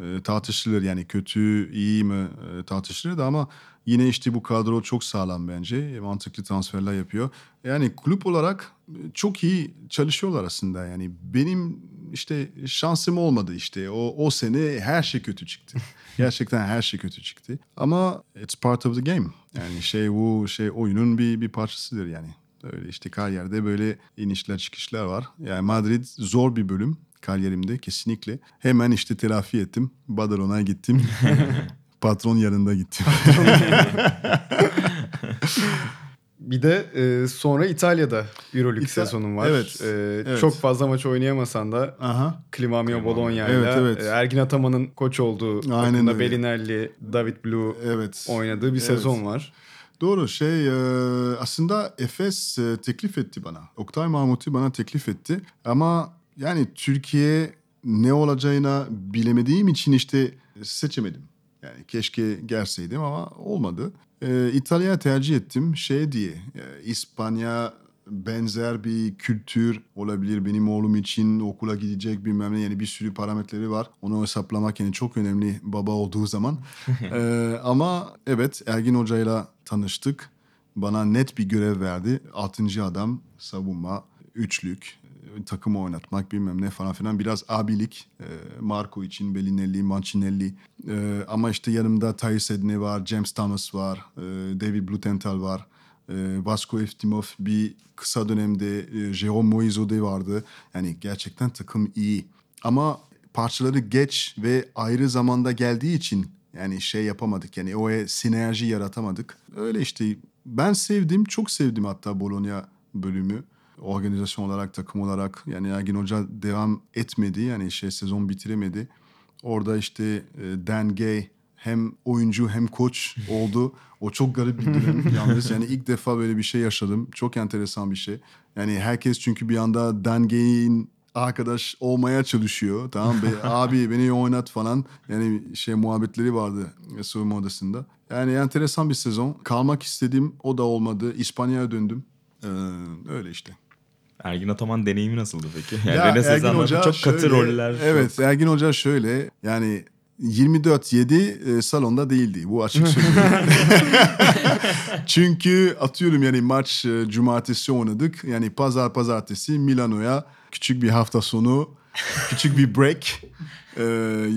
e, tartışılır. Yani kötü, iyi mi e, tartışılır da ama yine işte bu kadro çok sağlam bence. E, Mantıklı transferler yapıyor. Yani kulüp olarak e, çok iyi çalışıyorlar aslında. Yani benim işte şansım olmadı işte. O, o sene her şey kötü çıktı. *laughs* Gerçekten her şey kötü çıktı. Ama it's part of the game. Yani şey bu şey oyunun bir bir parçasıdır yani. Öyle işte kariyerde böyle inişler çıkışlar var. Yani Madrid zor bir bölüm kariyerimde kesinlikle. Hemen işte telafi ettim. Badalona gittim. *laughs* Patron yanında gittim. *laughs* Bir de e, sonra İtalya'da Euroleague İta- sezonun var. Evet, E, evet. Çok fazla maç oynayamasan da Aha. Climamio Bologna ile Evet, evet. e, Ergin Ataman'ın koç olduğu Aynen takımda öyle. Bellinelli, David Blue Evet. oynadığı bir Evet. sezon var. Doğru şey e, aslında Efes e, teklif etti bana. Oktay Mahmut'u bana teklif etti. Ama yani Türkiye ne olacağına bilemediğim için işte seçemedim. Yani keşke gelseydim ama olmadı. E, İtalya'ya tercih ettim şey diye. e, İspanya benzer bir kültür olabilir benim oğlum için okula gidecek bilmem ne yani bir sürü parametreleri var. Onu hesaplamak yani çok önemli baba olduğu zaman. *laughs* Ee, ama evet Ergin Hoca'yla tanıştık. Bana net bir görev verdi. Altıncı adam savunma, üçlük, e, takım oynatmak bilmem ne falan filan. Biraz abilik. E, Marco için Bellinelli, Mancinelli. E, ama işte yanımda Thais Edne var, James Thomas var, e, David Blutenthal var. E, Vasco Eftimov bir kısa dönemde e, Jerome Moizode vardı. Yani gerçekten takım iyi. Ama parçaları geç ve ayrı zamanda geldiği için yani şey yapamadık. Yani o sinerji yaratamadık. Öyle işte ben sevdim, çok sevdim hatta Bologna bölümü. Organizasyon olarak, takım olarak. Yani Ergin Hoca devam etmedi. Yani şey sezon bitiremedi. Orada işte e, Dan Gay hem oyuncu hem koç oldu. O çok garip bir dönem *laughs* yalnız. Yani ilk defa böyle bir şey yaşadım. Çok enteresan bir şey. Yani herkes çünkü bir anda Dan Gay'in arkadaş olmaya çalışıyor. Tamam be *laughs* abi beni oynat falan. Yani şey muhabbetleri vardı soyunma odasında. Yani enteresan bir sezon. Kalmak istedim o da olmadı. İspanya'ya döndüm. Ee, öyle işte. Ergin Ataman deneyimi nasıldı peki? *laughs* Yani Ya Rene Ergin Hoca çok katı şöyle- roller. Evet Ergin Hoca şöyle yani 24-7 e, salonda değildi. Bu açık söylüyorum. *laughs* *laughs* Çünkü atıyorum yani maç e, cumartesi oynadık. Yani pazar pazartesi Milano'ya küçük bir hafta sonu küçük bir break e,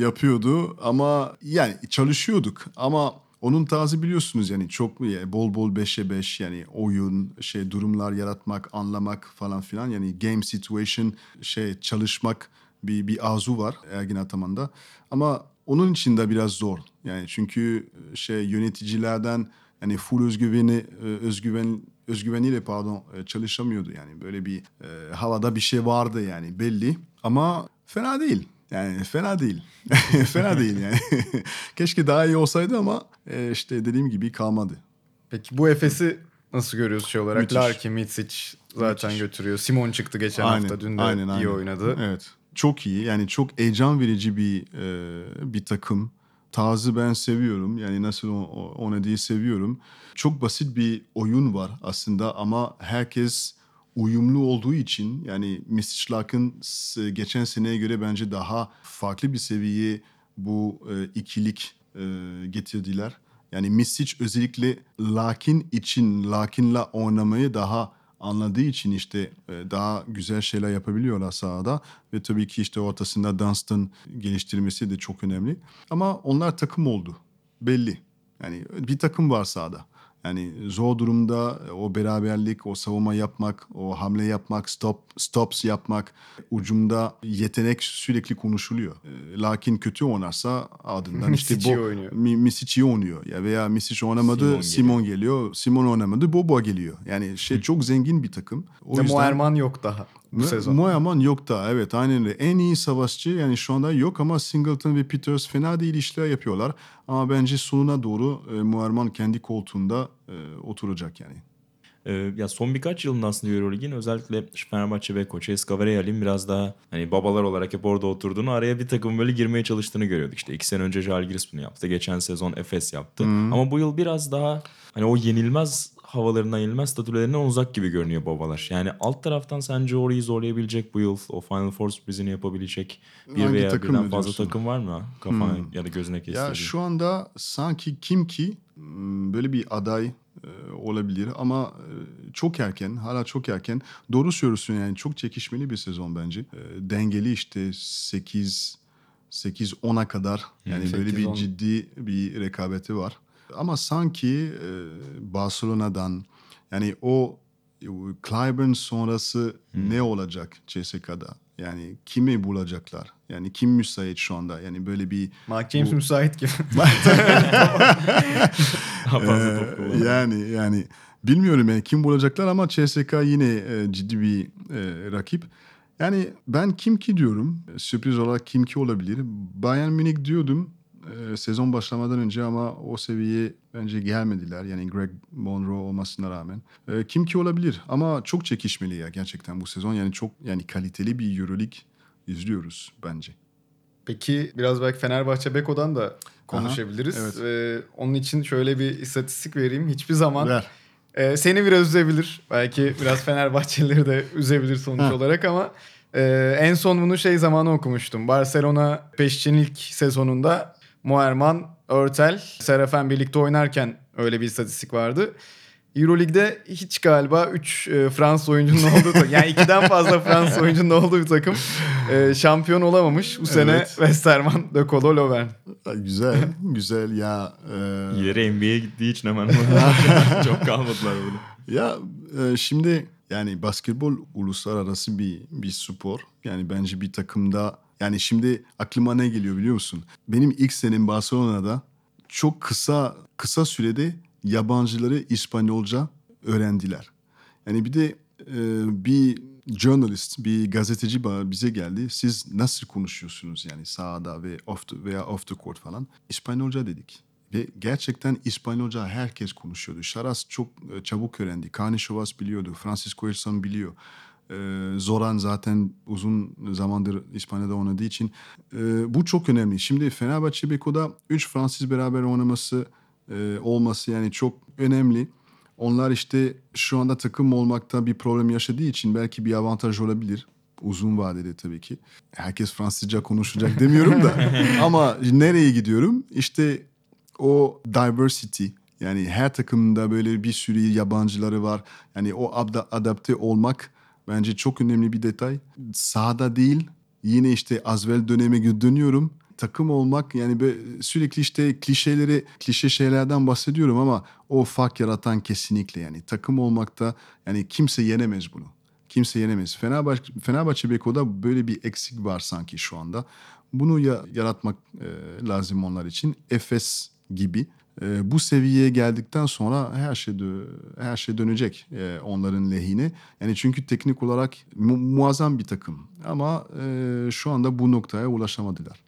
yapıyordu. Ama yani çalışıyorduk. Ama onun tarzı biliyorsunuz yani çok bol bol 5'e 5 yani oyun şey durumlar yaratmak anlamak falan filan yani game situation şey çalışmak bir bir arzu var Ergin Ataman'da. Ama onun için de biraz zor. Yani çünkü şey yöneticilerden yani full özgüveni e, özgüven özgüveniyle pardon e, çalışamıyordu yani böyle bir e, havada bir şey vardı yani belli ama fena değil. Yani fena değil. *laughs* fena değil yani. *laughs* Keşke daha iyi olsaydı ama e, işte dediğim gibi kalmadı. Peki bu Efes'i nasıl görüyoruz şey olarak? Müthiş. Larkin, Mitsic zaten Müthiş. götürüyor. Simon çıktı geçen hafta. Dün de iyi oynadı. Evet. Çok iyi. Yani çok heyecan verici bir e, bir takım. Tarzı ben seviyorum. Yani nasıl o- o- oynadığı seviyorum. Çok basit bir oyun var aslında ama herkes uyumlu olduğu için yani Misic Larkin geçen seneye göre bence daha farklı bir seviyeye bu e, ikilik e, getirdiler. Yani Misic özellikle Larkin için Larkin'la oynamayı daha anladığı için işte e, daha güzel şeyler yapabiliyorlar sahada ve tabii ki işte ortasında Dunstan geliştirmesi de çok önemli. Ama onlar takım oldu. Belli. Yani bir takım var sahada. Yani zor durumda o beraberlik, o savunma yapmak, o hamle yapmak, stop stops yapmak, ucumda yetenek sürekli konuşuluyor. E, Lakin kötü oynarsa ardından *laughs* işte bu oynuyor. Mi- Misic iyi oynuyor ya veya Misic oynamadı Simon Simon, geliyor. Simon oynamadı Bobo geliyor. Yani şey çok zengin bir takım. O Ve yüzden Moerman yok daha. Bu sezon. Moyaman yok da evet aynen öyle. En iyi savaşçı yani şu anda yok ama Singleton ve Peters fena değil işler yapıyorlar. Ama bence sonuna doğru e, Moerman kendi koltuğunda e, oturacak yani. Ee, ya son birkaç yılın aslında Euroleague'in özellikle Fenerbahçe ve Koç Eska Real'in biraz daha hani babalar olarak hep orada oturduğunu araya bir takım böyle girmeye çalıştığını görüyorduk. İşte iki sene önce Žalgiris bunu yaptı. Geçen sezon Efes yaptı. Ama bu yıl biraz daha hani o yenilmez havalarından yenilmez statülerinden uzak gibi görünüyor babalar. Yani alt taraftan sence orayı zorlayabilecek bu yıl o Final Four sürprizini yapabilecek bir Hangi veya takım birden fazla takım var mı kafana ya da gözüne kestirdiğin? Ya şu anda sanki kim ki m, böyle bir aday olabilir ama e, çok erken, hala çok erken. Doğru söylüyorsun yani çok çekişmeli bir sezon bence. E, dengeli işte 8 8 10'a kadar yani böyle bir 8-10. ciddi bir rekabeti var. Ama sanki e, Barcelona'dan yani o e, Clyburn sonrası ne olacak CSK'da? Yani kimi bulacaklar? Yani kim müsait şu anda? Yani böyle bir Mark James müsait gibi. *laughs* Ee, yani yani bilmiyorum yani kim bulacaklar ama CSK yine e, ciddi bir e, rakip. Yani ben kim ki diyorum. e, Sürpriz olarak kim ki olabilir. Bayern Münih diyordum e, sezon başlamadan önce ama o seviyeye bence gelmediler. Yani Greg Monroe olmasına rağmen. E, kim ki olabilir ama çok çekişmeli ya gerçekten bu sezon. Yani çok yani kaliteli bir Euroleague izliyoruz bence. Peki biraz belki Fenerbahçe Beko'dan da konuşabiliriz. evet. Ee, onun için şöyle bir istatistik vereyim. Hiçbir zaman Ver. e, seni biraz üzebilir. Belki biraz Fenerbahçelileri de üzebilir sonuç Ha. olarak ama e, en son bunu şey zamanı okumuştum. Barcelona Peşçin ilk sezonunda Moerman, Örtel, Serafen birlikte oynarken öyle bir istatistik vardı. Euroleague'de hiç galiba 3 Fransız oyuncunun olduğu takım. *laughs* Yani 2'den fazla Fransız oyuncunun olduğu bir takım e, şampiyon olamamış. Bu sene Evet. Westerman, De Colo, Lovren. Ay, Güzel, güzel ya. e, Yere NBA'ye gittiği için hemen *laughs* *laughs* çok kalmadılar burada. Ya e, şimdi yani basketbol uluslararası bir bir spor. Yani bence bir takımda yani şimdi aklıma ne geliyor biliyor musun? Benim ilk senem Barcelona'da çok kısa kısa sürede yabancıları İspanyolca öğrendiler. Yani bir de e, bir journalist, bir gazeteci bize geldi. Siz nasıl konuşuyorsunuz yani sahada ve off the, veya off the court falan? İspanyolca dedik. Ve gerçekten İspanyolca herkes konuşuyordu. Şaras çok e, çabuk öğrendi. Kani Şovas biliyordu. Francisco Elson biliyor. Ee, Zoran zaten uzun zamandır İspanya'da oynadığı için e, bu çok önemli. Şimdi Fenerbahçe Beko'da 3 Fransız beraber oynaması e, olması yani çok önemli. Onlar işte şu anda takım olmakta bir problem yaşadığı için belki bir avantaj olabilir. Uzun vadede tabii ki. Herkes Fransızca konuşacak *laughs* demiyorum da. Ama nereye gidiyorum? İşte o diversity yani her takımda böyle bir sürü yabancıları var. Yani o adapte olmak bence çok önemli bir detay. Sahada değil yine işte Azvel döneme dönüyorum. Takım olmak yani sürekli işte klişeleri klişe şeylerden bahsediyorum ama o fark yaratan kesinlikle yani takım olmakta yani kimse yenemez bunu. Kimse yenemez. Fenerbahçe, Fenerbahçe Beko'da böyle bir eksik var sanki şu anda. Bunu ya, yaratmak e, lazım onlar için. Efes gibi. E, bu seviyeye geldikten sonra her şey dö- her şey dönecek e, onların lehine. Yani çünkü teknik olarak mu- muazzam bir takım. Ama e, şu anda bu noktaya ulaşamadılar.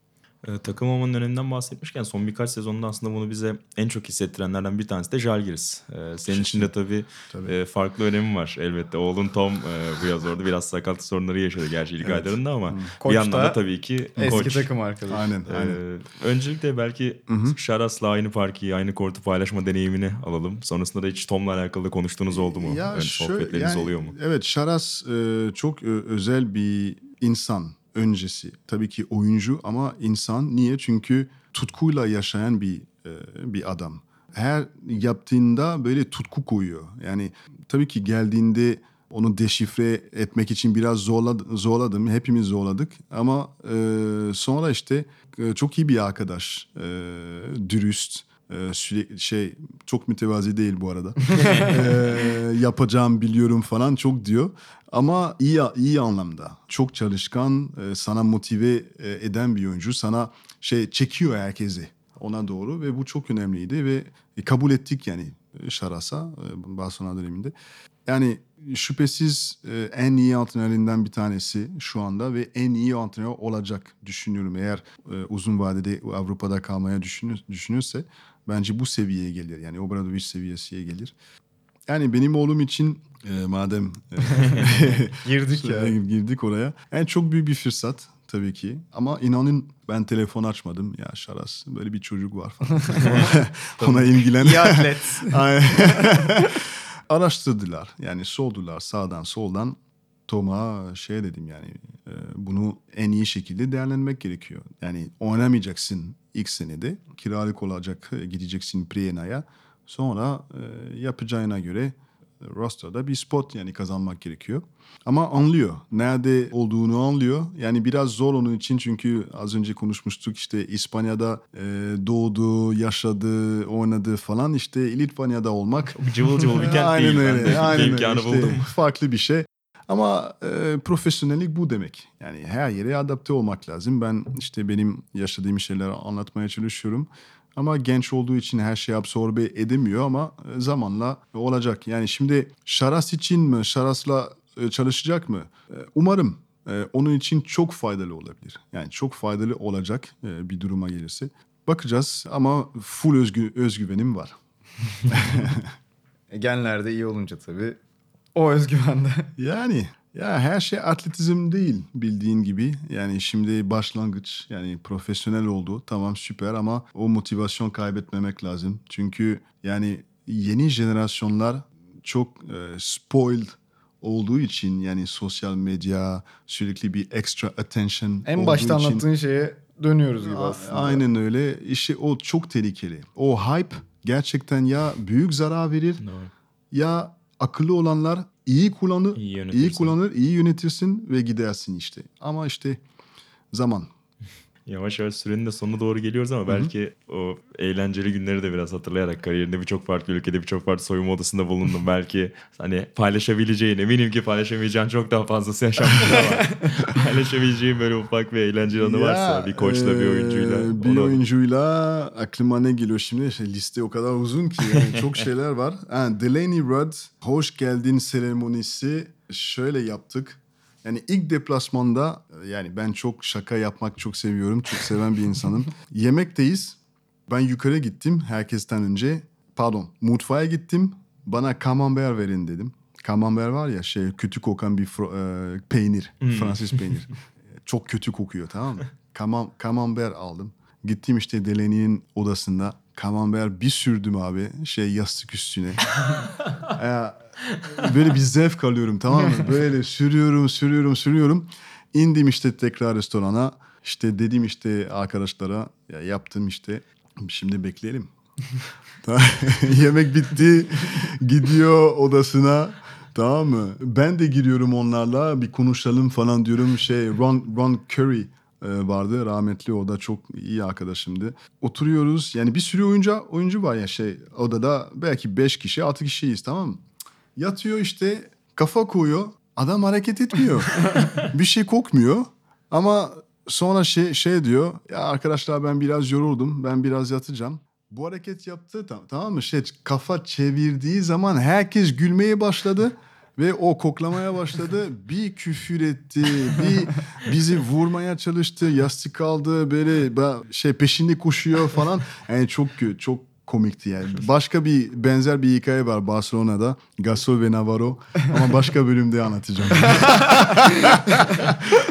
Ee, takım olmanın öneminden bahsetmişken son birkaç sezonda aslında bunu bize en çok hissettirenlerden bir tanesi de Žalgiris. Ee, senin için de tabii, Tabii. e, farklı önemi var elbette. Oğlun Tom e, bu yaz orada biraz sakatlık sorunları yaşadı gerçi ilk aylarında ama Koç bir yandan da tabii ki Eski koç. takım arkadaşı. Aynen, aynen. öncelikle belki Şaras'la aynı parkeyi, aynı kortu paylaşma deneyimini alalım. Sonrasında da hiç Tom'la alakalı konuştuğunuz oldu mu? Ya Ön şöyle- sohbetleriniz yani, oluyor mu? Evet Şaras e, çok e, özel bir insan öncesi. Tabii ki oyuncu ama insan. Niye? Çünkü tutkuyla yaşayan bir e, bir adam. Her yaptığında böyle tutku koyuyor. Yani tabii ki geldiğinde onu deşifre etmek için biraz zorladı, zorladım. Hepimiz zorladık. Ama e, sonra işte e, çok iyi bir arkadaş. E, dürüst. E, sürekli şey çok mütevazi değil bu arada. *laughs* E, yapacağım biliyorum falan çok diyor. Ama iyi iyi anlamda. Çok çalışkan, e, sana motive e, eden bir oyuncu. Sana şey çekiyor herkesi ona doğru ve bu çok önemliydi ve kabul ettik yani. e, Şaras'a e, Barcelona döneminde. Yani şüphesiz e, en iyi antrenörlerinden bir tanesi şu anda ve en iyi antrenör olacak düşünüyorum. Eğer e, uzun vadede Avrupa'da kalmaya düşünür, düşünürse bence bu seviyeye gelir. Yani Obradovic seviyesiye gelir. Yani benim oğlum için e, madem *laughs* e, Girdik ya. girdik oraya. Yani çok büyük bir fırsat tabii ki. Ama inanın ben telefon açmadım. Ya Şaras böyle bir çocuk var falan. *laughs* Ona ilgilen. İyi atlet. *laughs* Araştırdılar. Yani sordular sağdan soldan. Tom'a şey dedim yani e, bunu en iyi şekilde değerlendirmek gerekiyor. Yani oynamayacaksın ilk senede. Kiralık olacak e, gideceksin Priena'ya. Sonra e, yapacağına göre roster'da bir spot yani kazanmak gerekiyor. Ama anlıyor. Nerede olduğunu anlıyor. Yani biraz zor onun için çünkü az önce konuşmuştuk işte İspanya'da e, doğdu, yaşadı, oynadı falan. İşte Litvanya'da olmak Cıvıl cıvıl bir kent *laughs* Aynen değil. öyle. Ben de aynen öyle. İşte buldum. farklı bir şey. Ama e, profesyonellik bu demek. Yani her yere adapte olmak lazım. Ben işte benim yaşadığım şeyleri anlatmaya çalışıyorum. Ama genç olduğu için her şeyi absorbe edemiyor ama e, zamanla olacak. Yani şimdi Şaras için mi, Şaras'la e, çalışacak mı? E, Umarım onun için çok faydalı olabilir. Yani çok faydalı olacak bir duruma gelirse. Bakacağız ama full özgü, özgüvenim var. *laughs* Genlerde iyi olunca tabii. O özgüvende. *laughs* Yani ya her şey atletizm değil bildiğin gibi. Yani şimdi başlangıç yani profesyonel oldu tamam süper ama o motivasyon kaybetmemek lazım. Çünkü yani yeni jenerasyonlar çok e, spoiled olduğu için yani sosyal medya sürekli bir extra attention En başta için- anlattığın şeye dönüyoruz gibi aslında. Aynen öyle. İşte o çok tehlikeli. O hype gerçekten ya büyük zarar verir ya akıllı olanlar iyi kullanır, İyi iyi, kullanır, iyi yönetirsin ve gidersin işte. Ama işte zaman. Yavaş yavaş sürenin de sonuna doğru geliyoruz ama belki o eğlenceli günleri de biraz hatırlayarak kariyerinde birçok farklı ülkede birçok farklı soyunma odasında bulundum. *laughs* belki hani paylaşabileceğin eminim ki paylaşamayacağın çok daha fazlası yaşanmış ama *laughs* paylaşabileceğin böyle ufak bir eğlenceli anı varsa bir koçla bir eee, oyuncuyla. Bir onu- oyuncuyla aklıma ne geliyor şimdi? İşte liste o kadar uzun ki yani çok *laughs* şeyler var. Ha, Delaney Rudd hoş geldin seremonisi şöyle yaptık. Yani ilk deplasmanda yani ben çok şaka yapmak çok seviyorum. Çok seven bir insanım. *laughs* Yemekteyiz. Ben yukarı gittim herkesten önce. Pardon mutfağa gittim. Bana camembert verin dedim. Camembert var ya şey kötü kokan bir fro- e, peynir. Fransız peynir. *laughs* Çok kötü kokuyor tamam mı? Kamam, camembert aldım. Gittim işte Delaney'nin odasında. Camembert bir sürdüm abi şey yastık üstüne. *laughs* Böyle bir zevk alıyorum tamam mı? Böyle sürüyorum, sürüyorum, sürüyorum. İndim işte tekrar restorana. İşte dedim işte arkadaşlara ya yaptım işte. Şimdi bekleyelim. *laughs* *laughs* Yemek bitti. Gidiyor odasına. Tamam mı? Ben de giriyorum onlarla bir konuşalım falan diyorum. Şey Ron, Ron Curry vardı rahmetli o da çok iyi arkadaşımdı. Oturuyoruz yani bir sürü oyuncu oyuncu var ya şey odada belki 5 kişi 6 kişiyiz tamam mı? Yatıyor işte kafa koyuyor adam hareket etmiyor. *laughs* bir şey kokmuyor ama sonra şey, şey diyor ya arkadaşlar ben biraz yoruldum ben biraz yatacağım. Bu hareket yaptı tam, tamam mı? Şey, kafa çevirdiği zaman herkes gülmeye başladı. Ve o koklamaya başladı. *laughs* Bir küfür etti. Bir bizi vurmaya çalıştı. Yastık aldı. Böyle şey peşinde koşuyor falan. Yani çok çok komikti yani. Başka bir benzer bir hikaye var Barcelona'da. Gasol ve Navarro. Ama başka bölümde anlatacağım. *laughs*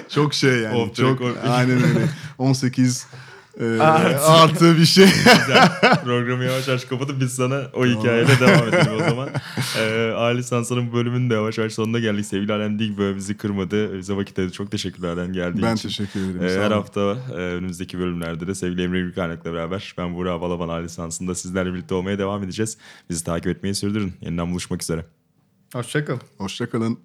çok şey yani. The çok aynen öyle. 18 e, Artı. artı bir şey. *laughs* Güzel. Programı yavaş yavaş kapatıp biz sana o hikayeyle devam edelim o zaman. Ee, Ali Sansa'nın bölümünün de yavaş yavaş sonuna geldik. Sevgili Alen Dig böyle bizi kırmadı. Bize vakit ayırdı. Çok teşekkürler Alen geldiğin Ben için. teşekkür ederim. Ee, her hafta e, önümüzdeki bölümlerde de sevgili Emre Gülkaynak'la beraber ben Burak Balaban Ali Sansı'nda sizlerle birlikte olmaya devam edeceğiz. Bizi takip etmeyi sürdürün. Yeniden buluşmak üzere. Hoşçakalın. Hoşçakalın.